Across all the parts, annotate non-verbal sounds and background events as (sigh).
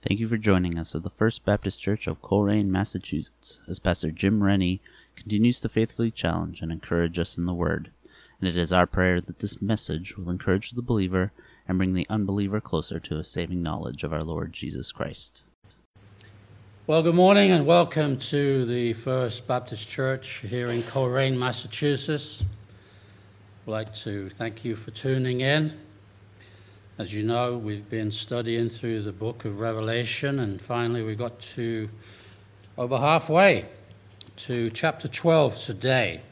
Thank you for joining us at the First Baptist Church of Colrain, Massachusetts, as Pastor Jim Rennie continues to faithfully challenge and encourage us in the Word. And it is our prayer that this message will encourage the believer and bring the unbeliever closer to a saving knowledge of our Lord Jesus Christ. Well, good morning and welcome to the First Baptist Church here in Colrain, Massachusetts. I'd like to thank you for tuning in. As you know, we've been studying through the book of Revelation, and finally we got to over halfway to chapter 12 today.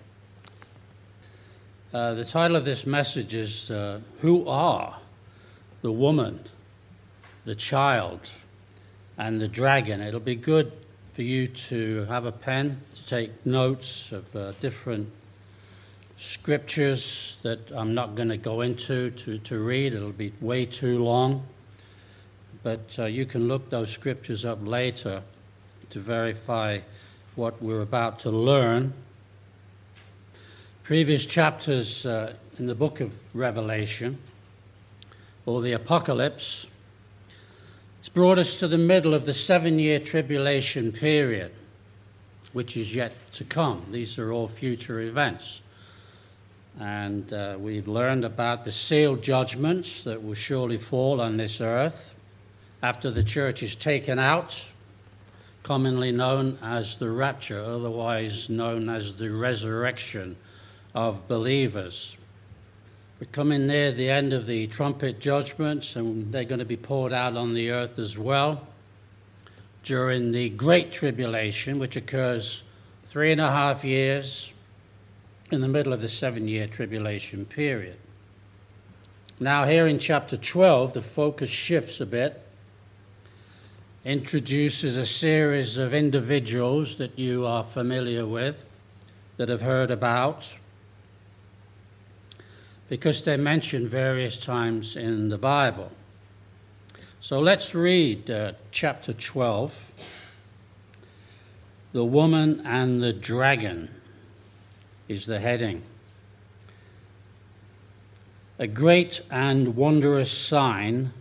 Uh, the title of this message is uh, Who Are the Woman, the Child, and the Dragon? It'll be good for you to have a pen to take notes of uh, different scriptures that I'm not going to go into to, to read. It'll be way too long. But uh, you can look those scriptures up later to verify what we're about to learn. Previous chapters uh, in the book of Revelation, or the Apocalypse, it's brought us to the middle of the seven year tribulation period, which is yet to come. These are all future events. And uh, we've learned about the sealed judgments that will surely fall on this earth after the church is taken out, commonly known as the rapture, otherwise known as the resurrection of believers. We're coming near the end of the trumpet judgments, and they're going to be poured out on the earth as well during the Great Tribulation, which occurs three and a half years in the middle of the seven year tribulation period. Now, here in chapter 12, the focus shifts a bit, introduces a series of individuals that you are familiar with, that have heard about, because they're mentioned various times in the Bible. So let's read uh, chapter 12 The Woman and the Dragon is the heading. A great and wondrous sign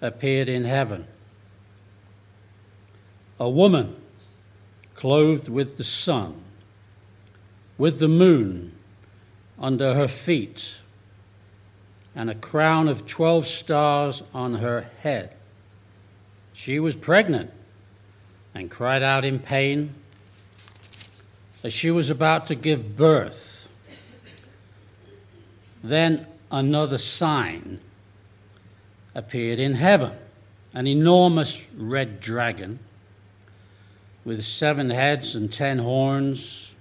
appeared in heaven. A woman clothed with the sun, with the moon under her feet, and a crown of 12 stars on her head. She was pregnant and cried out in pain as she was about to give birth. Then another sign appeared in heaven an enormous red dragon with seven heads and ten horns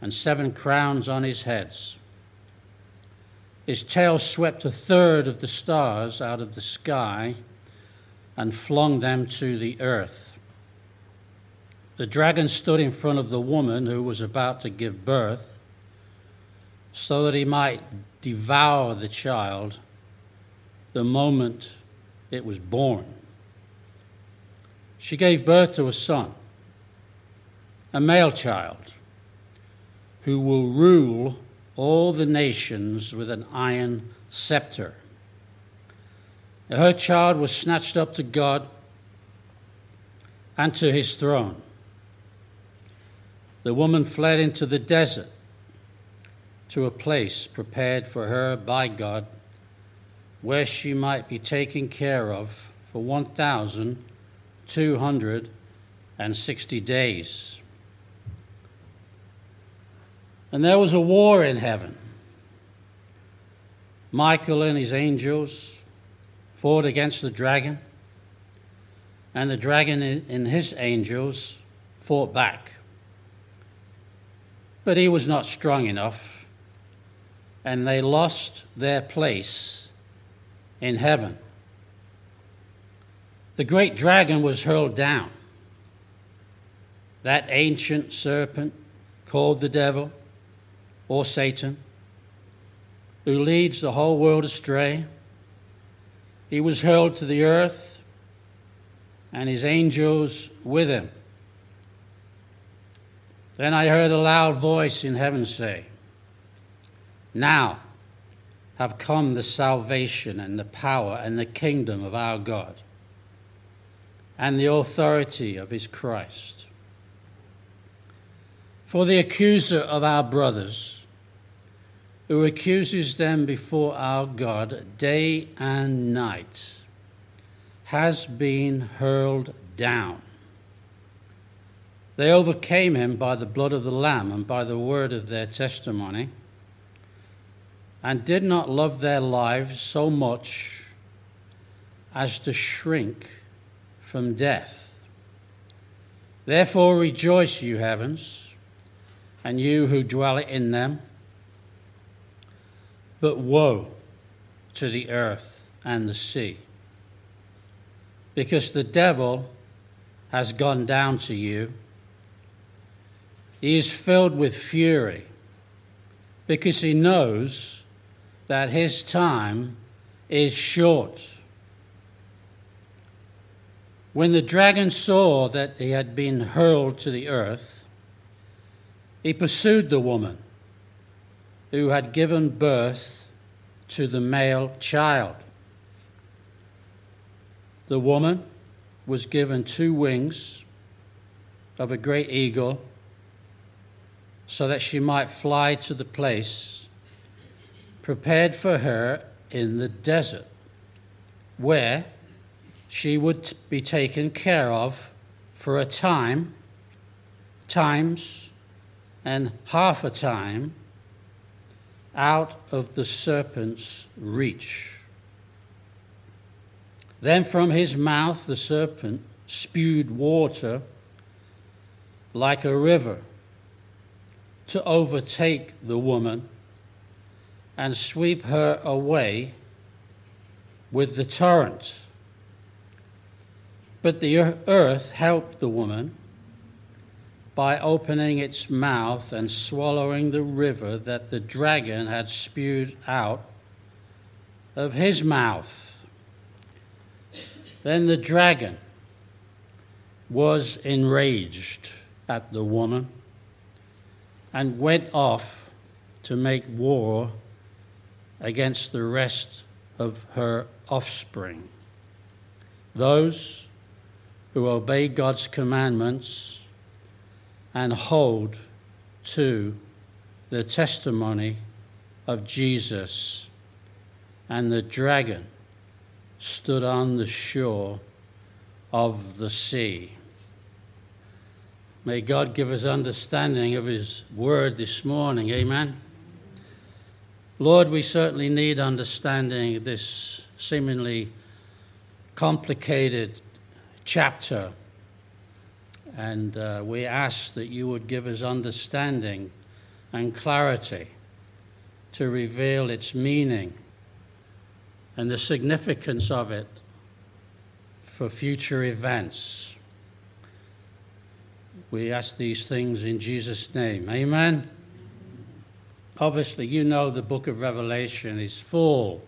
and seven crowns on his heads. His tail swept a third of the stars out of the sky and flung them to the earth. The dragon stood in front of the woman who was about to give birth so that he might devour the child the moment it was born. She gave birth to a son, a male child, who will rule all the nations with an iron scepter. Her child was snatched up to God and to his throne. The woman fled into the desert to a place prepared for her by God where she might be taken care of for 1,260 days. And there was a war in heaven. Michael and his angels fought against the dragon, and the dragon and his angels fought back. But he was not strong enough, and they lost their place in heaven. The great dragon was hurled down. That ancient serpent called the devil or Satan, who leads the whole world astray, he was hurled to the earth and his angels with him. Then I heard a loud voice in heaven say, Now have come the salvation and the power and the kingdom of our God and the authority of his Christ. For the accuser of our brothers, who accuses them before our God day and night, has been hurled down. They overcame him by the blood of the Lamb and by the word of their testimony, and did not love their lives so much as to shrink from death. Therefore rejoice, you heavens, and you who dwell in them. But woe to the earth and the sea, because the devil has gone down to you he is filled with fury because he knows that his time is short. When the dragon saw that he had been hurled to the earth, he pursued the woman who had given birth to the male child. The woman was given two wings of a great eagle so that she might fly to the place prepared for her in the desert, where she would be taken care of for a time, times, and half a time out of the serpent's reach. Then from his mouth the serpent spewed water like a river to overtake the woman and sweep her away with the torrent. But the earth helped the woman by opening its mouth and swallowing the river that the dragon had spewed out of his mouth. Then the dragon was enraged at the woman and went off to make war against the rest of her offspring. Those who obey God's commandments and hold to the testimony of Jesus. And the dragon stood on the shore of the sea. May God give us understanding of His word this morning. Amen. Lord, we certainly need understanding of this seemingly complicated chapter. And uh, we ask that you would give us understanding and clarity to reveal its meaning and the significance of it for future events. We ask these things in Jesus' name. Amen. Obviously, you know the book of Revelation is full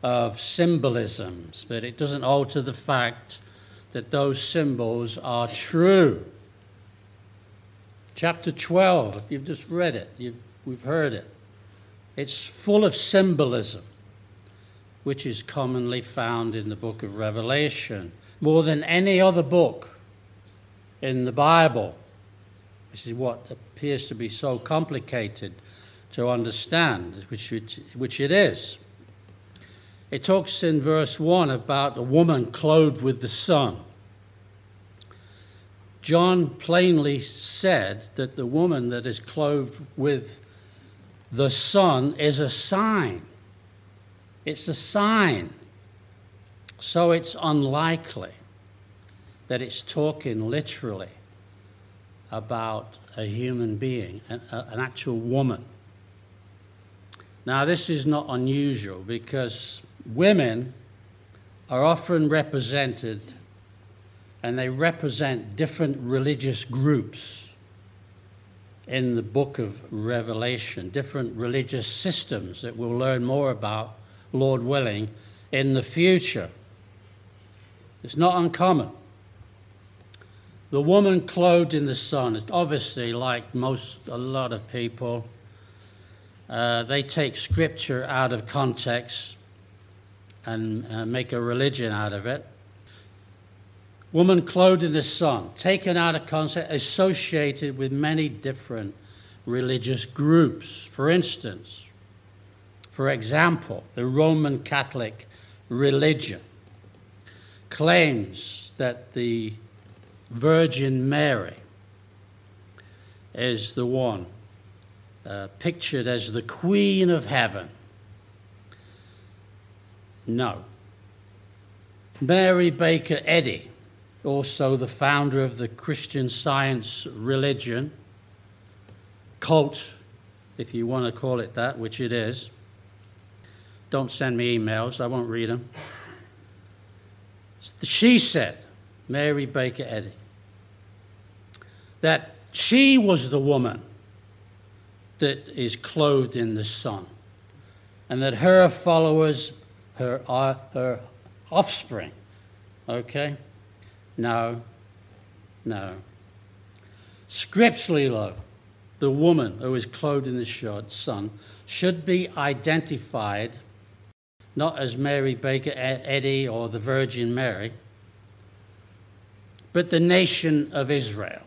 of symbolisms, but it doesn't alter the fact that those symbols are true. Chapter 12, if you've just read it, you've, we've heard it. It's full of symbolism, which is commonly found in the book of Revelation, more than any other book in the Bible. This is what appears to be so complicated to understand, which it, which it is. It talks in verse 1 about a woman clothed with the sun. John plainly said that the woman that is clothed with the sun is a sign. It's a sign. So it's unlikely that it's talking literally about a human being, an, an actual woman. Now, this is not unusual because women are often represented and they represent different religious groups in the book of Revelation, different religious systems that we'll learn more about, Lord willing, in the future. It's not uncommon. The woman clothed in the sun is obviously like most, a lot of people, uh, they take scripture out of context and uh, make a religion out of it. woman clothed in the sun, taken out of context, associated with many different religious groups. For instance, for example, the Roman Catholic religion claims that the Virgin Mary is the one uh, pictured as the Queen of Heaven. No. Mary Baker Eddy, also the founder of the Christian Science religion, cult, if you want to call it that, which it is. Don't send me emails, I won't read them. She said, Mary Baker Eddy, that she was the woman that is clothed in the sun, and that her followers, her, uh, her offspring, okay? No, no. Scripturally, though, the woman who is clothed in the sun should be identified not as Mary Baker Eddy or the Virgin Mary, but the nation of Israel.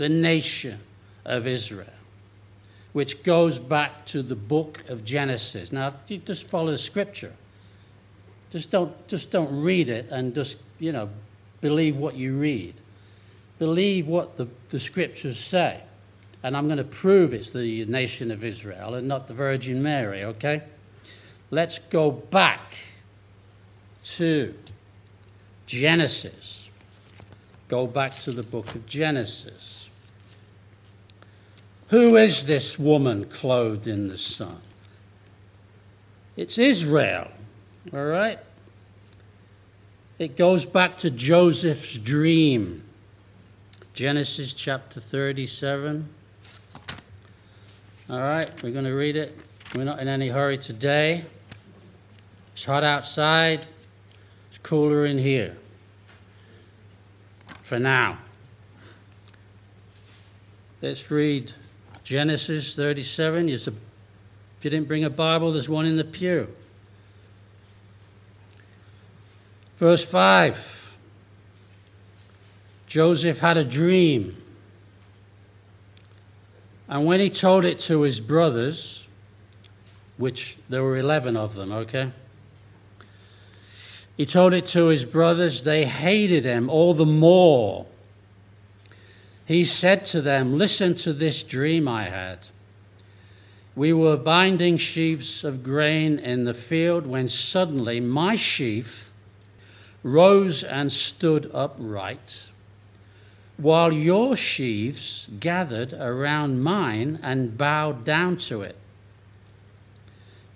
The nation of Israel, which goes back to the book of Genesis. Now, you just follow the scripture. Just don't, just don't read it and just, you know, believe what you read. Believe what the, the scriptures say. And I'm going to prove it's the nation of Israel and not the Virgin Mary, okay? Let's go back to Genesis. Go back to the book of Genesis. Who is this woman clothed in the sun? It's Israel, all right? It goes back to Joseph's dream. Genesis chapter 37. All right, we're going to read it. We're not in any hurry today. It's hot outside, it's cooler in here. For now. Let's read Genesis 37. if you didn't bring a Bible, there's one in the pew. Verse 5 Joseph had a dream. And when he told it to his brothers, which there were 11 of them, okay? He told it to his brothers. They hated him all the more. He said to them, Listen to this dream I had. We were binding sheaves of grain in the field when suddenly my sheaf rose and stood upright, while your sheaves gathered around mine and bowed down to it.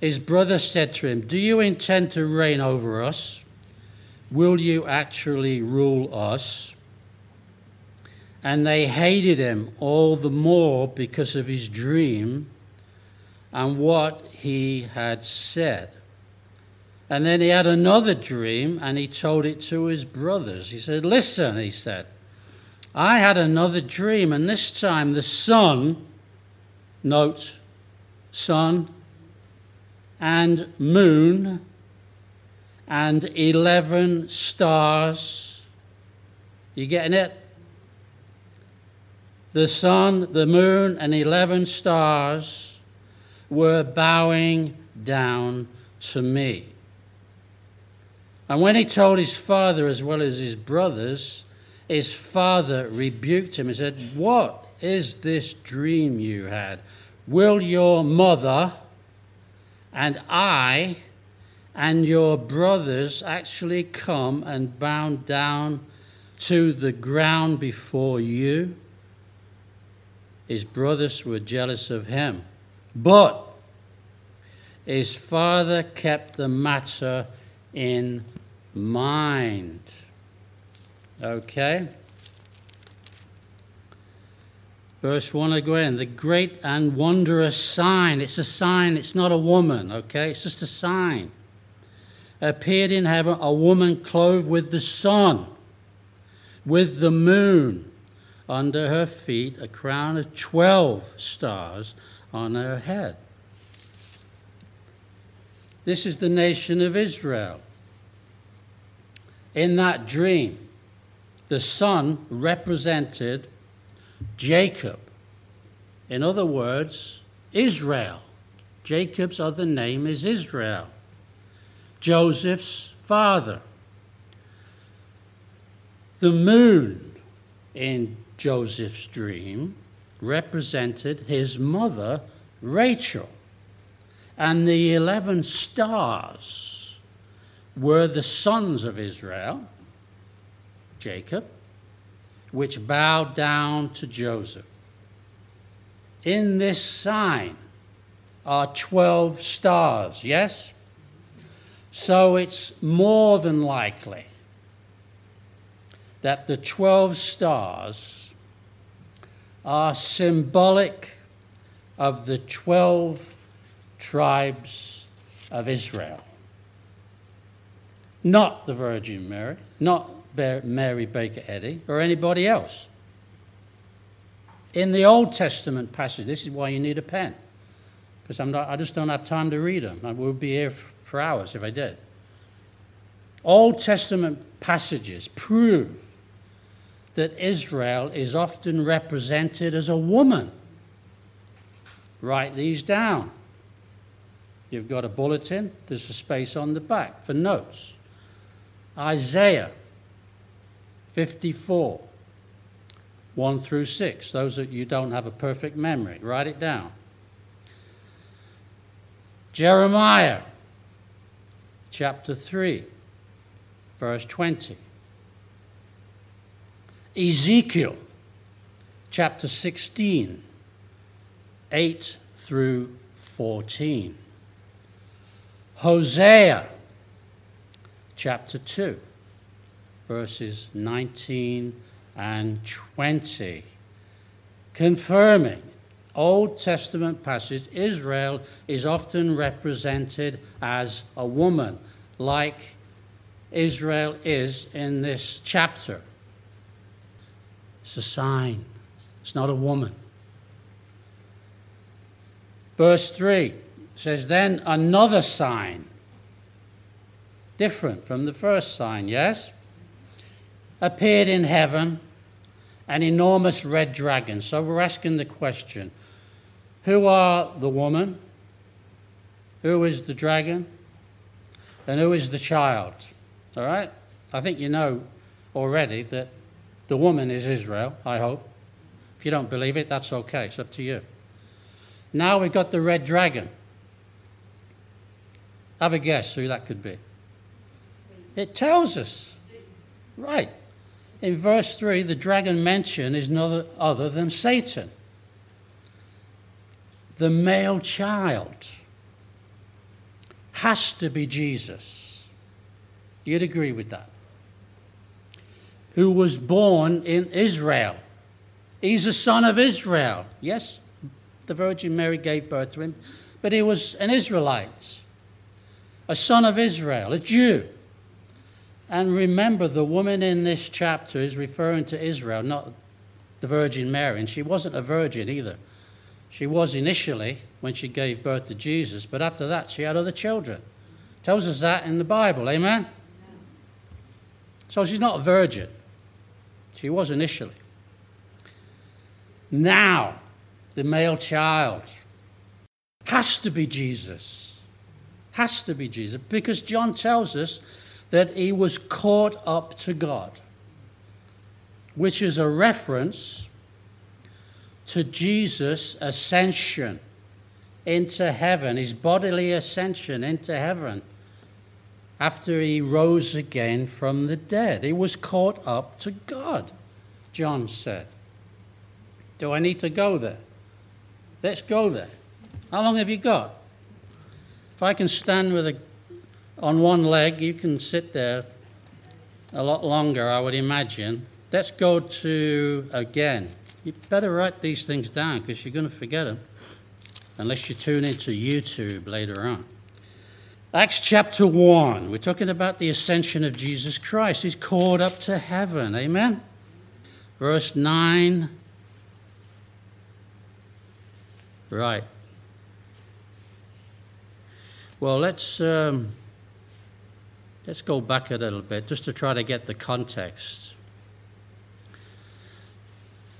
His brother said to him, Do you intend to reign over us? Will you actually rule us? And they hated him all the more because of his dream and what he had said. And then he had another dream and he told it to his brothers. He said, Listen, he said, I had another dream, and this time the sun, note, sun and moon and 11 stars. You getting it? The sun, the moon, and 11 stars were bowing down to me. And when he told his father as well as his brothers, his father rebuked him and said, What is this dream you had? Will your mother and I and your brothers actually come and bow down to the ground before you. His brothers were jealous of him. But his father kept the matter in mind. Okay? Verse 1 again, the great and wondrous sign. It's a sign, it's not a woman, okay? It's just a sign appeared in heaven a woman clothed with the sun, with the moon under her feet, a crown of 12 stars on her head. This is the nation of Israel. In that dream, the sun represented Jacob. In other words, Israel. Jacob's other name is Israel, Joseph's father. The moon in Joseph's dream represented his mother, Rachel. And the 11 stars were the sons of Israel, Jacob, which bowed down to Joseph. In this sign are 12 stars, yes? So it's more than likely that the 12 stars are symbolic of the 12 tribes of Israel. Not the Virgin Mary, not Mary Baker Eddy, or anybody else. In the Old Testament passage, this is why you need a pen, because I just don't have time to read them. I would be here for hours if I did. Old Testament passages prove that Israel is often represented as a woman. Write these down. You've got a bulletin, there's a space on the back for notes. Isaiah 54, 1 through 6. Those that you don't have a perfect memory, write it down. Jeremiah chapter 3, verse 20. Ezekiel chapter 16, 8 through 14. Hosea chapter 2, verses 19 and 20, confirming Old Testament passage, Israel is often represented as a woman, like Israel is in this chapter. It's a sign, it's not a woman. Verse 3 says, Then another sign, different from the first sign, yes? Appeared in heaven an enormous red dragon. So we're asking the question who are the woman? Who is the dragon? And who is the child? All right? I think you know already that the woman is Israel, I hope. If you don't believe it, that's okay. It's up to you. Now we've got the red dragon. Have a guess who that could be. It tells us. Right. In verse 3, the dragon mentioned is none other than Satan, the male child. Has to be Jesus. You'd agree with that who was born in Israel. He's a son of Israel. Yes, the Virgin Mary gave birth to him, but he was an Israelite, a son of Israel, a Jew. And remember, the woman in this chapter is referring to Israel, not the Virgin Mary. And she wasn't a virgin either. She was initially when she gave birth to Jesus, but after that, she had other children. Tells us that in the Bible, amen? So she's not a virgin. She was initially. Now, the male child has to be Jesus. Has to be Jesus. Because John tells us that he was caught up to God, which is a reference to Jesus' ascension into heaven, his bodily ascension into heaven after he rose again from the dead. He was caught up to God, John said. Do I need to go there? Let's go there. How long have you got? If I can stand with a, on one leg, you can sit there a lot longer, I would imagine. Let's go to again. You better write these things down because you're going to forget them unless you tune into YouTube later on. Acts chapter 1, we're talking about the ascension of Jesus Christ. He's called up to heaven. Amen? Verse 9. Right. Well, let's, um, let's go back a little bit just to try to get the context.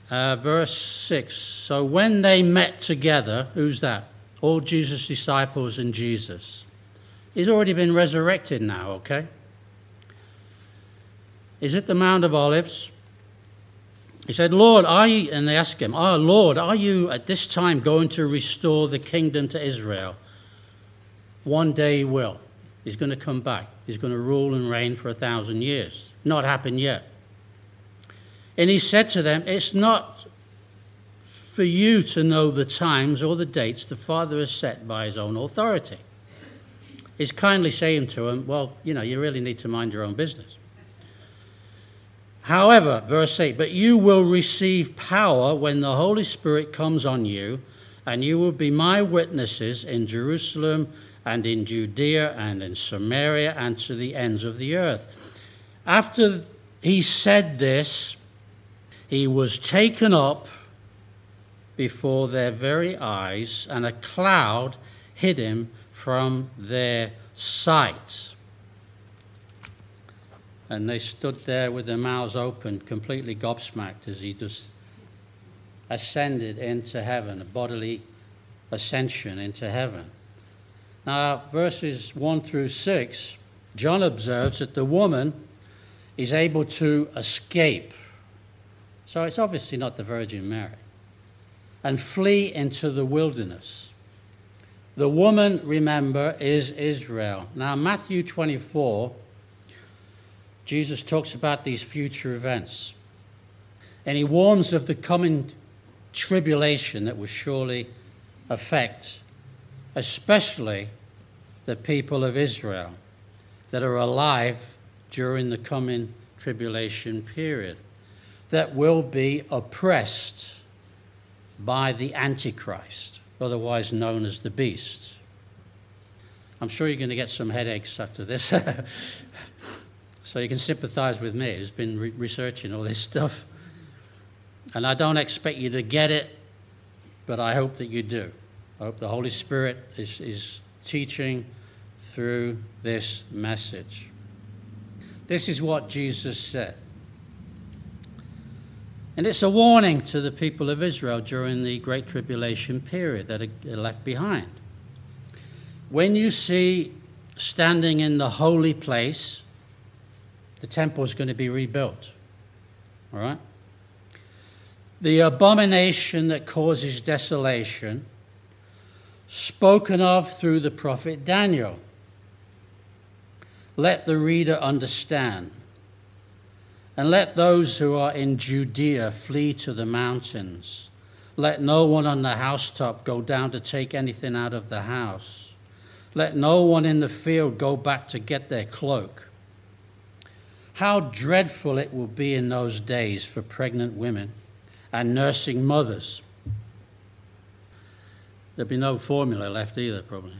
Uh, verse 6. So when they met together, who's that? All Jesus' disciples and Jesus. He's already been resurrected now, okay? He's at the Mount of Olives. He said, Lord, are you, and they asked him, Oh, Lord, are you at this time going to restore the kingdom to Israel? One day he will. He's going to come back. He's going to rule and reign for a thousand years. Not happened yet. And he said to them, It's not for you to know the times or the dates the Father has set by his own authority. He's kindly saying to them, Well, you know, you really need to mind your own business. However, verse 8, but you will receive power when the Holy Spirit comes on you, and you will be my witnesses in Jerusalem and in Judea and in Samaria and to the ends of the earth. After he said this, he was taken up before their very eyes, and a cloud hid him from their sight. And they stood there with their mouths open, completely gobsmacked, as he just ascended into heaven, a bodily ascension into heaven. Now, verses 1 through 6, John observes that the woman is able to escape. So it's obviously not the Virgin Mary. And flee into the wilderness. The woman, remember, is Israel. Now, Matthew 24 Jesus talks about these future events. And he warns of the coming tribulation that will surely affect, especially the people of Israel that are alive during the coming tribulation period, that will be oppressed by the Antichrist, otherwise known as the beast. I'm sure you're going to get some headaches after this. (laughs) So you can sympathize with me who's been re- researching all this stuff. And I don't expect you to get it, but I hope that you do. I hope the Holy Spirit is, is teaching through this message. This is what Jesus said. And it's a warning to the people of Israel during the Great Tribulation period that are left behind. When you see standing in the holy place, the temple is going to be rebuilt. All right? The abomination that causes desolation, spoken of through the prophet Daniel. Let the reader understand. And let those who are in Judea flee to the mountains. Let no one on the housetop go down to take anything out of the house. Let no one in the field go back to get their cloak. How dreadful it will be in those days for pregnant women and nursing mothers. There'll be no formula left either, probably.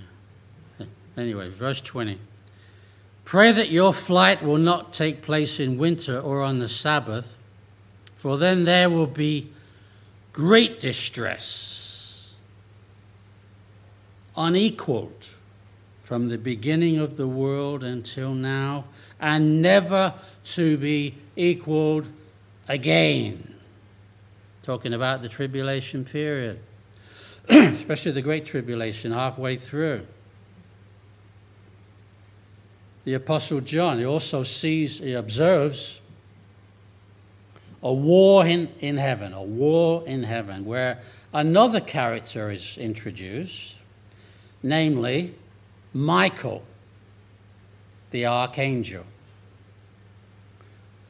Anyway, verse 20. Pray that your flight will not take place in winter or on the Sabbath, for then there will be great distress, unequaled from the beginning of the world until now and never to be equaled again. Talking about the tribulation period, (clears throat) especially the Great Tribulation halfway through. The Apostle John, he also sees, he observes a war in, in heaven, a war in heaven, where another character is introduced, namely Michael, the archangel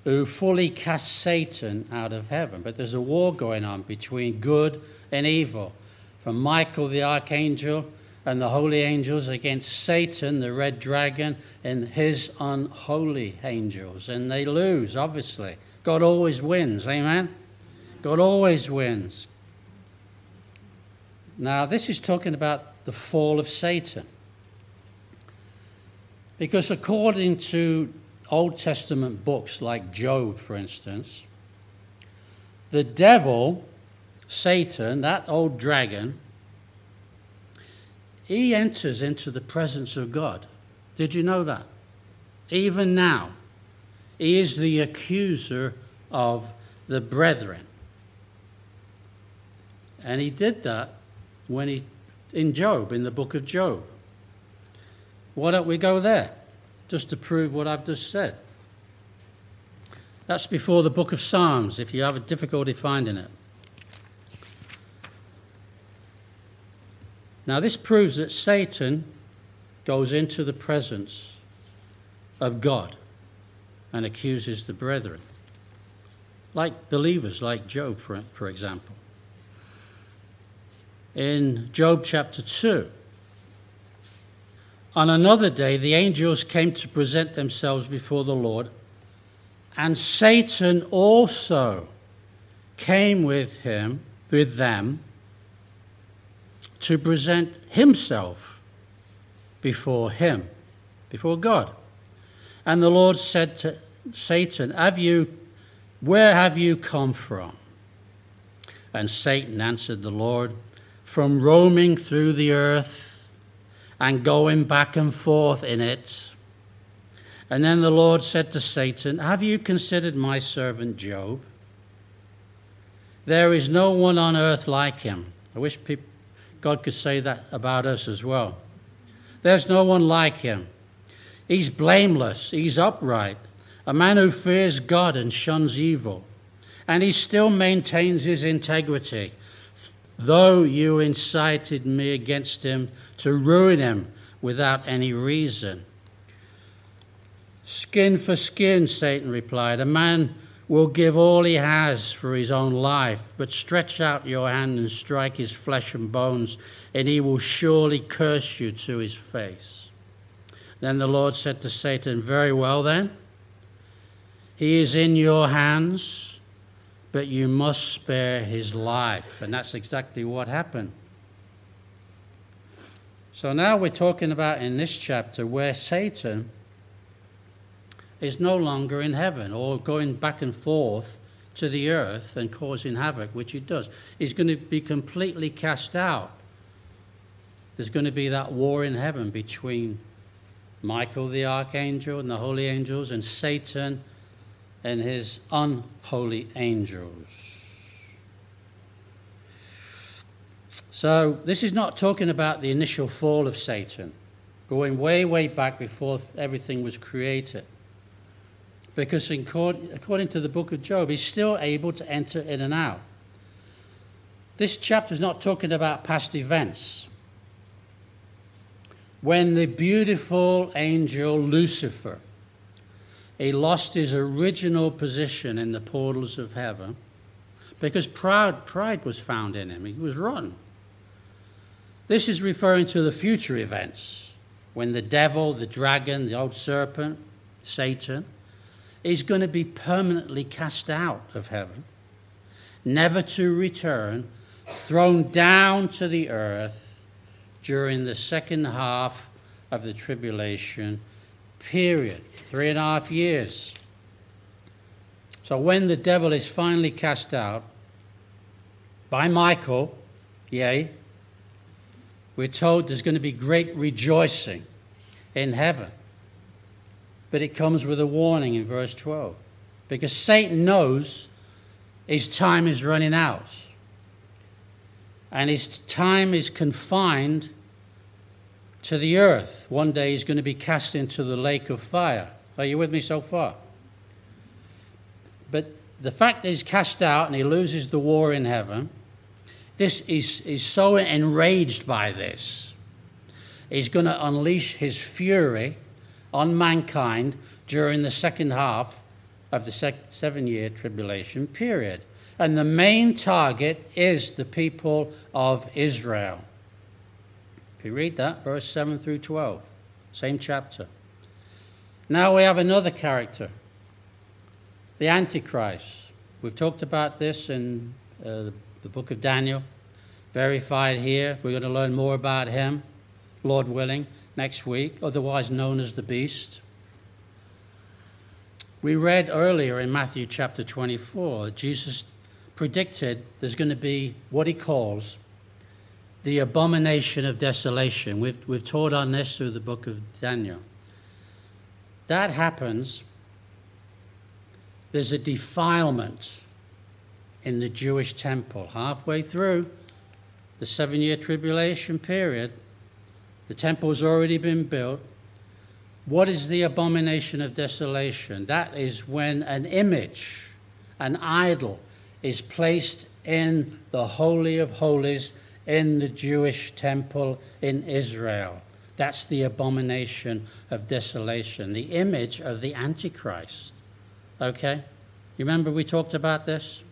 who fully cast Satan out of heaven. But there's a war going on between good and evil. From Michael the archangel and the holy angels against Satan, the red dragon, and his unholy angels. And they lose, obviously. God always wins, amen? God always wins. Now, this is talking about the fall of Satan. Because according to Old Testament books like Job, for instance, the devil, Satan, that old dragon, he enters into the presence of God. Did you know that? Even now, he is the accuser of the brethren. And he did that when he in Job, in the book of Job. Why don't we go there? Just to prove what I've just said. That's before the book of Psalms, if you have a difficulty finding it. Now, this proves that Satan goes into the presence of God and accuses the brethren, like believers, like Job, for, for example. In Job chapter 2, on another day, the angels came to present themselves before the Lord, and Satan also came with him, with them, to present himself before him, before God. And the Lord said to Satan, Have you where have you come from? And Satan answered the Lord, From roaming through the earth and going back and forth in it. And then the Lord said to Satan, Have you considered my servant Job? There is no one on earth like him. I wish people, God could say that about us as well. There's no one like him. He's blameless, he's upright, a man who fears God and shuns evil. And he still maintains his integrity, though you incited me against him to ruin him without any reason. Skin for skin, Satan replied. A man will give all he has for his own life, but stretch out your hand and strike his flesh and bones, and he will surely curse you to his face. Then the Lord said to Satan, Very well, then. He is in your hands, but you must spare his life. And that's exactly what happened. So now we're talking about in this chapter where Satan is no longer in heaven or going back and forth to the earth and causing havoc, which he does. He's going to be completely cast out. There's going to be that war in heaven between Michael the archangel and the holy angels and Satan and his unholy angels. So, this is not talking about the initial fall of Satan, going way, way back before everything was created because according to the book of Job, he's still able to enter in and out. This chapter is not talking about past events. When the beautiful angel Lucifer, he lost his original position in the portals of heaven because pride, pride was found in him. He was rotten. This is referring to the future events when the devil, the dragon, the old serpent, Satan, is going to be permanently cast out of heaven, never to return, thrown down to the earth during the second half of the tribulation period three and a half years. So when the devil is finally cast out by Michael, yea, we're told there's going to be great rejoicing in heaven. But it comes with a warning in verse 12. Because Satan knows his time is running out. And his time is confined to the earth. One day he's going to be cast into the lake of fire. Are you with me so far? But the fact that he's cast out and he loses the war in heaven, this is, is so enraged by this. He's going to unleash his fury on mankind during the second half of the seven year tribulation period. And the main target is the people of Israel. If you read that, verse 7 through 12, same chapter. Now we have another character, the Antichrist. We've talked about this in uh, the book of Daniel, verified here. We're going to learn more about him, Lord willing next week, otherwise known as the beast. We read earlier in Matthew chapter 24, Jesus predicted there's going to be what he calls the abomination of desolation. We've, we've taught on this through the book of Daniel. That happens, there's a defilement in the Jewish temple. Halfway through, the seven year tribulation period. The temple's already been built. What is the abomination of desolation? That is when an image, an idol, is placed in the Holy of Holies in the Jewish temple in Israel. That's the abomination of desolation, the image of the Antichrist. Okay? You remember we talked about this?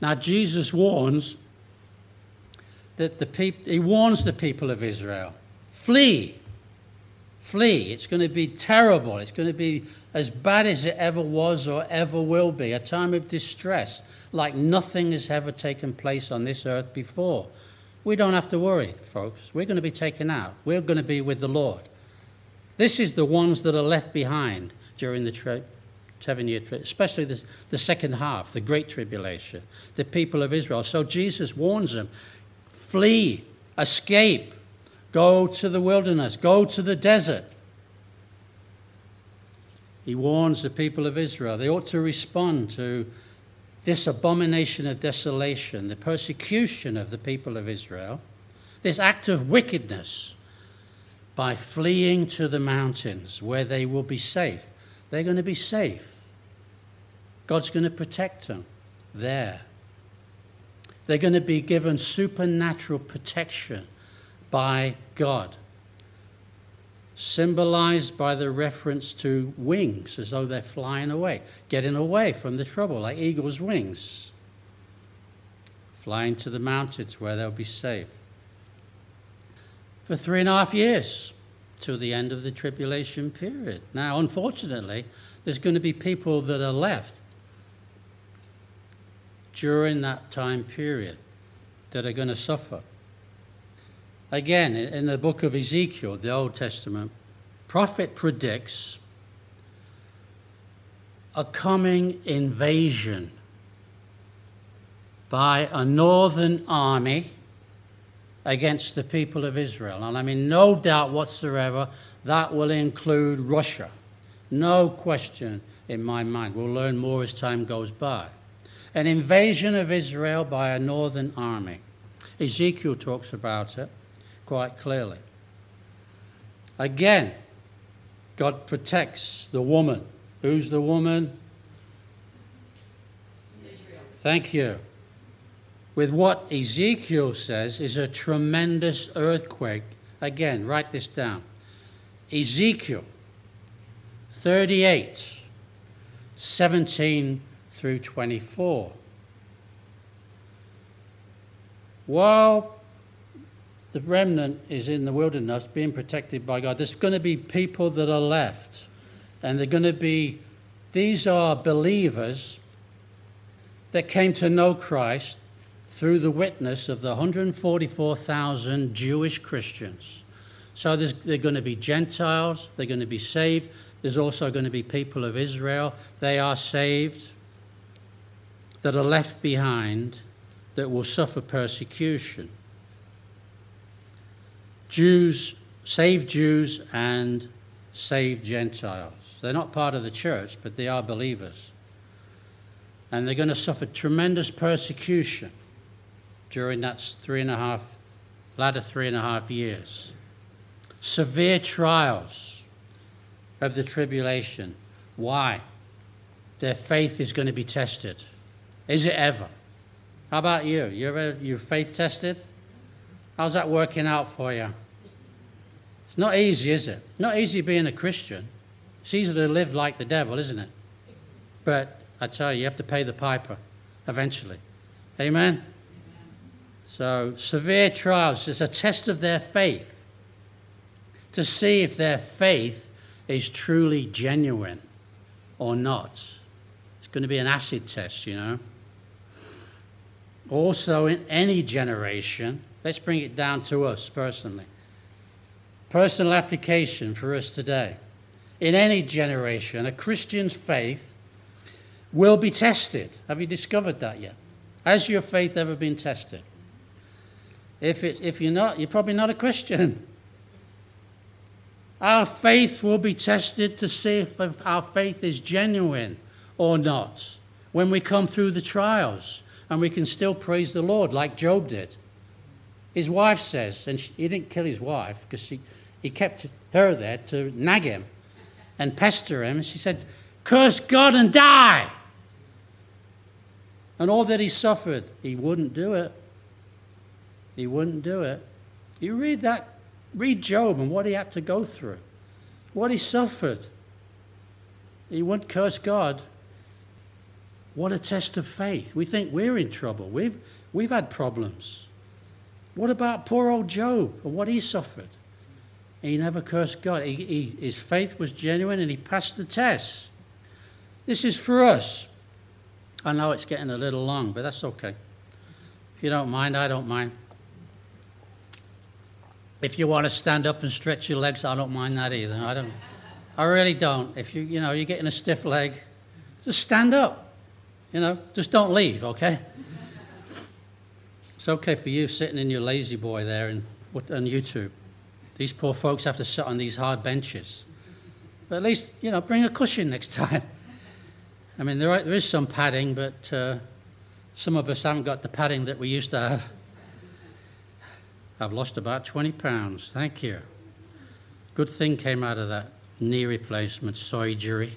Now, Jesus warns that the people, he warns the people of Israel flee. Flee. It's going to be terrible. It's going to be as bad as it ever was or ever will be, a time of distress like nothing has ever taken place on this earth before. We don't have to worry, folks. We're going to be taken out. We're going to be with the Lord. This is the ones that are left behind during the tri- seven year trip, especially the, the second half, the Great Tribulation, the people of Israel. So Jesus warns them flee, escape, go to the wilderness, go to the desert. He warns the people of Israel. They ought to respond to this abomination of desolation, the persecution of the people of Israel, this act of wickedness by fleeing to the mountains where they will be safe. They're going to be safe. God's going to protect them there. They're going to be given supernatural protection by God symbolized by the reference to wings, as though they're flying away, getting away from the trouble, like eagle's wings, flying to the mountains where they'll be safe. For three and a half years till the end of the tribulation period. Now, unfortunately, there's going to be people that are left during that time period that are going to suffer. Again, in the book of Ezekiel, the Old Testament, prophet predicts a coming invasion by a northern army against the people of Israel. And I mean, no doubt whatsoever, that will include Russia. No question in my mind. We'll learn more as time goes by. An invasion of Israel by a northern army. Ezekiel talks about it quite clearly. Again, God protects the woman. Who's the woman? Israel. Thank you. With what Ezekiel says is a tremendous earthquake. Again, write this down. Ezekiel 38, 17 through 24. While the remnant is in the wilderness being protected by God. There's going to be people that are left, and they're going to be, these are believers that came to know Christ through the witness of the 144,000 Jewish Christians. So they're going to be Gentiles, they're going to be saved. There's also going to be people of Israel. They are saved, that are left behind, that will suffer persecution. Jews, saved Jews, and saved Gentiles. They're not part of the church, but they are believers. And they're going to suffer tremendous persecution during that three and a half, latter three and a half years. Severe trials of the tribulation. Why? Their faith is going to be tested. Is it ever? How about you? You ever your faith tested? How's that working out for you? It's not easy, is it? Not easy being a Christian. It's easy to live like the devil, isn't it? But I tell you, you have to pay the piper eventually. Amen? So, severe trials is a test of their faith to see if their faith is truly genuine or not. It's going to be an acid test, you know. Also, in any generation, Let's bring it down to us personally. Personal application for us today. In any generation, a Christian's faith will be tested. Have you discovered that yet? Has your faith ever been tested? If, it, if you're not, you're probably not a Christian. Our faith will be tested to see if our faith is genuine or not when we come through the trials and we can still praise the Lord like Job did. His wife says, and she, he didn't kill his wife because he kept her there to nag him and pester him. She said, Curse God and die. And all that he suffered, he wouldn't do it. He wouldn't do it. You read that, read Job and what he had to go through, what he suffered. He wouldn't curse God. What a test of faith. We think we're in trouble. We've, we've had problems. What about poor old Job and what he suffered? He never cursed God. He, he, his faith was genuine and he passed the test. This is for us. I know it's getting a little long, but that's okay. If you don't mind, I don't mind. If you want to stand up and stretch your legs, I don't mind that either. I don't. I really don't. If you, you know, you're getting a stiff leg, just stand up. You know, just don't leave, okay? It's okay for you sitting in your lazy boy there and on YouTube. These poor folks have to sit on these hard benches. But at least, you know, bring a cushion next (laughs) time. I mean, there, are, there is some padding, but uh, some of us haven't got the padding that we used to have. I've lost about 20 pounds. Thank you. Good thing came out of that knee replacement surgery.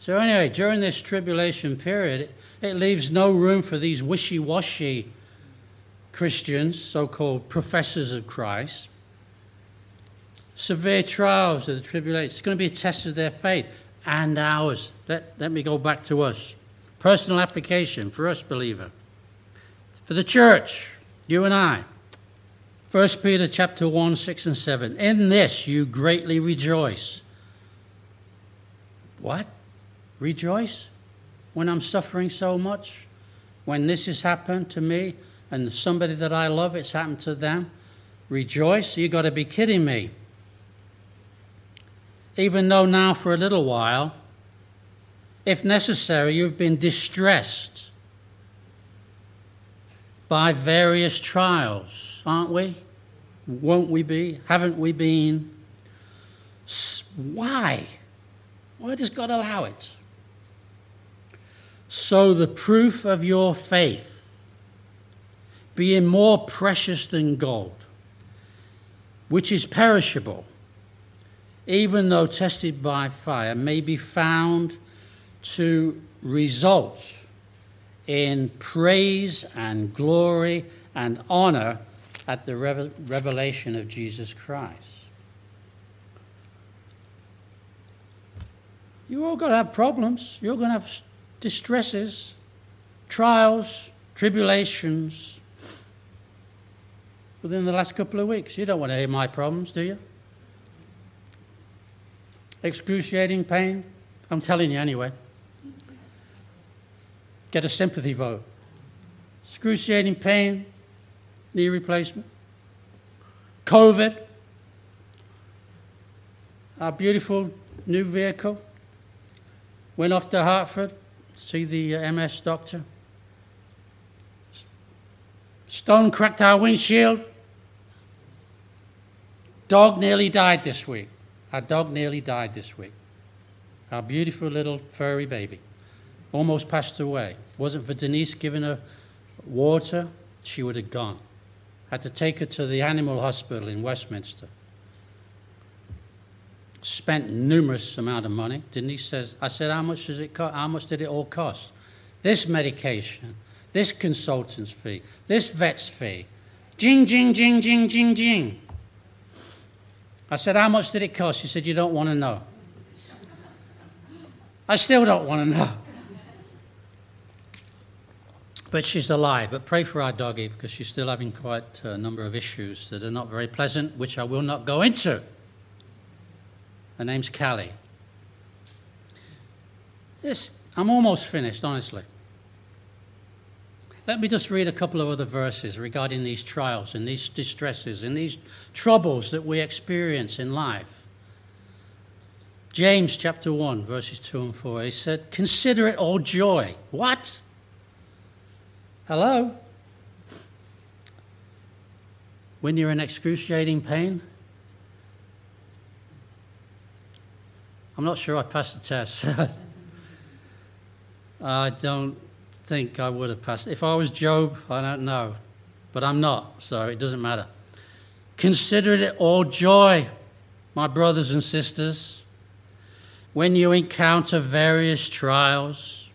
So, anyway, during this tribulation period, it, leaves no room for these wishy washy Christians, so called professors of Christ. Severe trials of the tribulation. It's going to be a test of their faith and ours. Let, let me go back to us. Personal application for us, believer. For the church, you and I. 1 Peter chapter 1, 6 and 7. In this you greatly rejoice. What? Rejoice? When I'm suffering so much? When this has happened to me? and somebody that I love, it's happened to them, rejoice. You've got to be kidding me. Even though now, for a little while, if necessary, you've been distressed by various trials, aren't we? Won't we be? Haven't we been? Why? Why does God allow it? So the proof of your faith being more precious than gold, which is perishable, even though tested by fire, may be found to result in praise and glory and honor at the revelation of Jesus Christ. You're all got to have problems. You're going to have distresses, trials, tribulations, within the last couple of weeks. You don't want to hear my problems, do you? Excruciating pain? I'm telling you anyway. Get a sympathy vote. Excruciating pain, knee replacement. COVID, our beautiful new vehicle. Went off to Hartford, see the uh, MS doctor. Stone cracked our windshield. Dog nearly died this week. Our dog nearly died this week. Our beautiful little furry baby almost passed away. If it wasn't for Denise giving her water, she would have gone. Had to take her to the animal hospital in Westminster. Spent numerous amount of money. Denise says, I said, how much does it cost? How much did it all cost? This medication, this consultant's fee, this vet's fee. Jing, jing, jing, jing, jing, jing. I said, How much did it cost? She said, You don't want to know. I still don't want to know. But she's alive. But pray for our doggy because she's still having quite a number of issues that are not very pleasant, which I will not go into. Her name's Callie. Yes, I'm almost finished, honestly. Let me just read a couple of other verses regarding these trials and these distresses and these troubles that we experience in life. James chapter 1, verses 2 and 4, he said, Consider it all joy. What? Hello? When you're in excruciating pain? I'm not sure I passed the test. (laughs) I don't think I would have passed. If I was Job, I don't know. But I'm not, so it doesn't matter. Consider it all joy, my brothers and sisters, when you encounter various trials,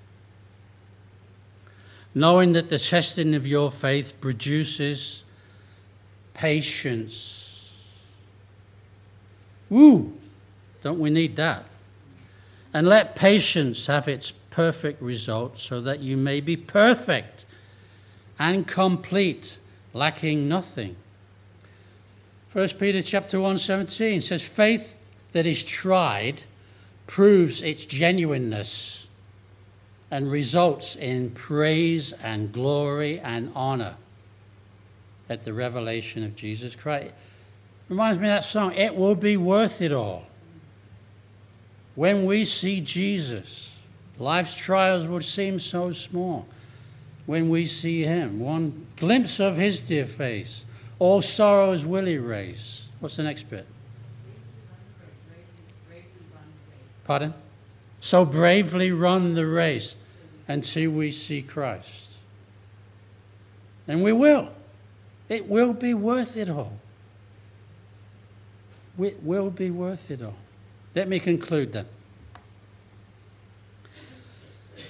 knowing that the testing of your faith produces patience. Woo! Don't we need that? And let patience have its perfect result so that you may be perfect and complete, lacking nothing. 1 Peter chapter 1 17 says, Faith that is tried proves its genuineness and results in praise and glory and honor at the revelation of Jesus Christ. Reminds me of that song, It Will Be Worth It All. When we see Jesus, life's trials would seem so small. When we see Him, one glimpse of His dear face all sorrows will erase. What's the next bit? Pardon? So bravely run the race until we see Christ. And we will. It will be worth it all. It will be worth it all. Let me conclude then.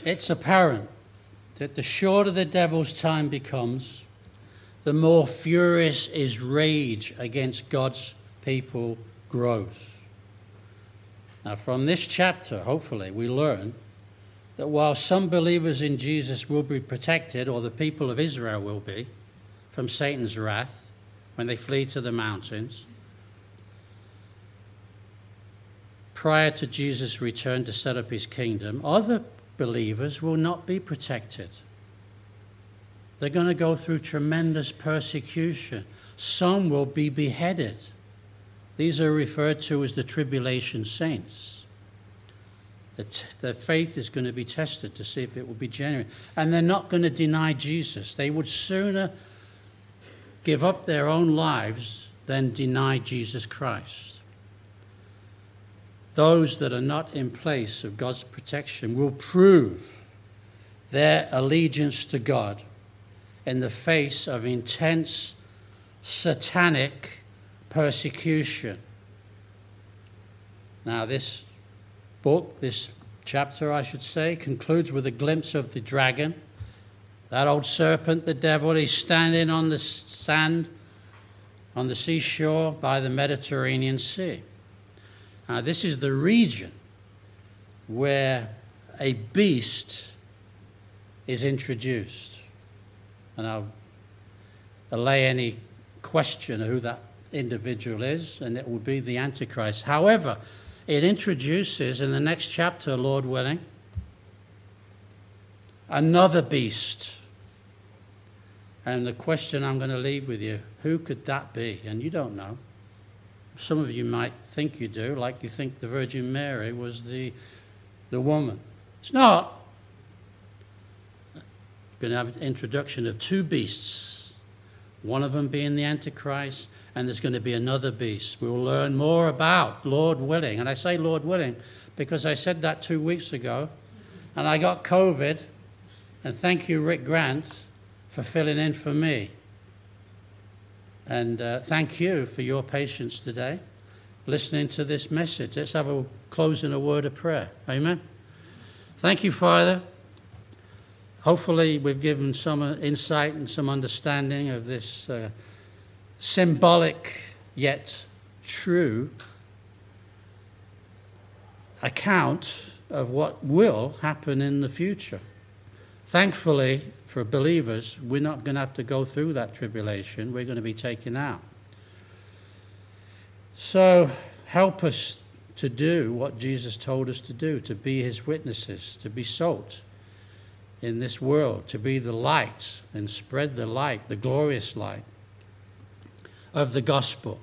It's apparent that the shorter the devil's time becomes, the more furious his rage against God's people grows. Now, from this chapter, hopefully, we learn that while some believers in Jesus will be protected, or the people of Israel will be, from Satan's wrath when they flee to the mountains, prior to Jesus' return to set up his kingdom, other believers will not be protected. They're going to go through tremendous persecution. Some will be beheaded. These are referred to as the tribulation saints. Their faith is going to be tested to see if it will be genuine. And they're not going to deny Jesus. They would sooner give up their own lives than deny Jesus Christ. Those that are not in place of God's protection will prove their allegiance to God in the face of intense satanic persecution. Now, this book, this chapter, I should say, concludes with a glimpse of the dragon, that old serpent, the devil. He's standing on the sand on the seashore by the Mediterranean Sea. Now, this is the region where a beast is introduced and I'll allay any question of who that individual is, and it will be the Antichrist. However, it introduces in the next chapter, Lord willing, another beast. And the question I'm going to leave with you who could that be? And you don't know. Some of you might think you do, like you think the Virgin Mary was the, the woman. It's not We're going to have an introduction of two beasts, one of them being the Antichrist, and there's going to be another beast. We will learn more about, Lord willing. And I say Lord willing because I said that two weeks ago, and I got COVID, and thank you, Rick Grant, for filling in for me. And uh, thank you for your patience today, listening to this message. Let's have a closing a word of prayer. Amen. Thank you, Father. Hopefully, we've given some insight and some understanding of this uh, symbolic yet true account of what will happen in the future. Thankfully, for believers, we're not going to have to go through that tribulation. We're going to be taken out. So, help us to do what Jesus told us to do to be his witnesses, to be salt in this world, to be the light and spread the light, the glorious light of the gospel.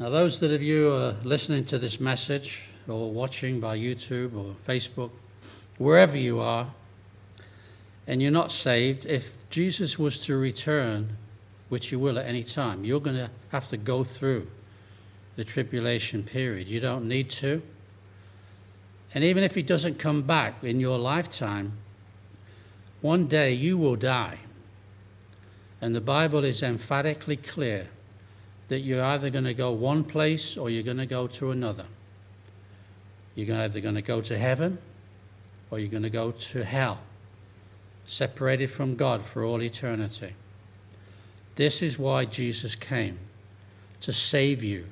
Now, those that of you are listening to this message or watching by YouTube or Facebook, wherever you are, and you're not saved, if Jesus was to return, which he will at any time, you're going to have to go through the tribulation period. You don't need to. And even if he doesn't come back in your lifetime, One day you will die. And the Bible is emphatically clear that you're either going to go one place or you're going to go to another. You're either going to go to heaven or you're going to go to hell, separated from God for all eternity. This is why Jesus came to save you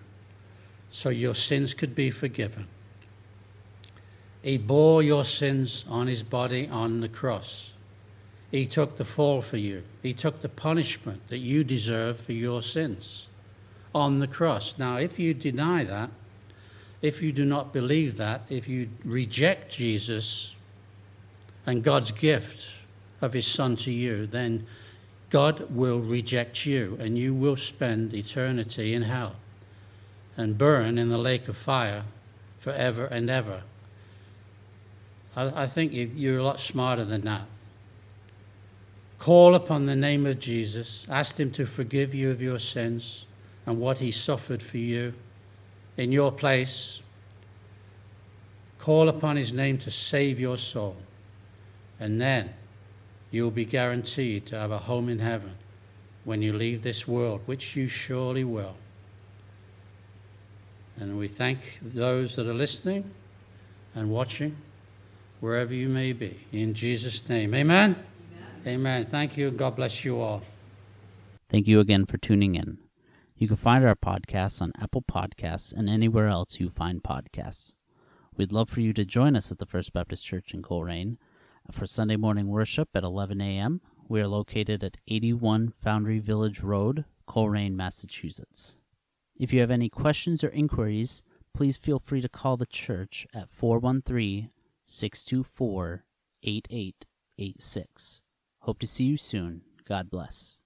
so your sins could be forgiven. He bore your sins on his body on the cross. He took the fall for you. He took the punishment that you deserve for your sins on the cross. Now, if you deny that, if you do not believe that, if you reject Jesus and God's gift of his Son to you, then God will reject you and you will spend eternity in hell and burn in the lake of fire forever and ever. I, I think you, you're a lot smarter than that. Call upon the name of Jesus, ask Him to forgive you of your sins and what He suffered for you in your place. Call upon His name to save your soul, and then you'll be guaranteed to have a home in heaven when you leave this world, which you surely will. And we thank those that are listening and watching, wherever you may be. In Jesus' name, amen. Amen. Thank you. God bless you all. Thank you again for tuning in. You can find our podcasts on Apple Podcasts and anywhere else you find podcasts. We'd love for you to join us at the First Baptist Church in Colrain for Sunday morning worship at 11 a.m. We are located at 81 Foundry Village Road, Colrain, Massachusetts. If you have any questions or inquiries, please feel free to call the church at 413 624 8886. Hope to see you soon. God bless.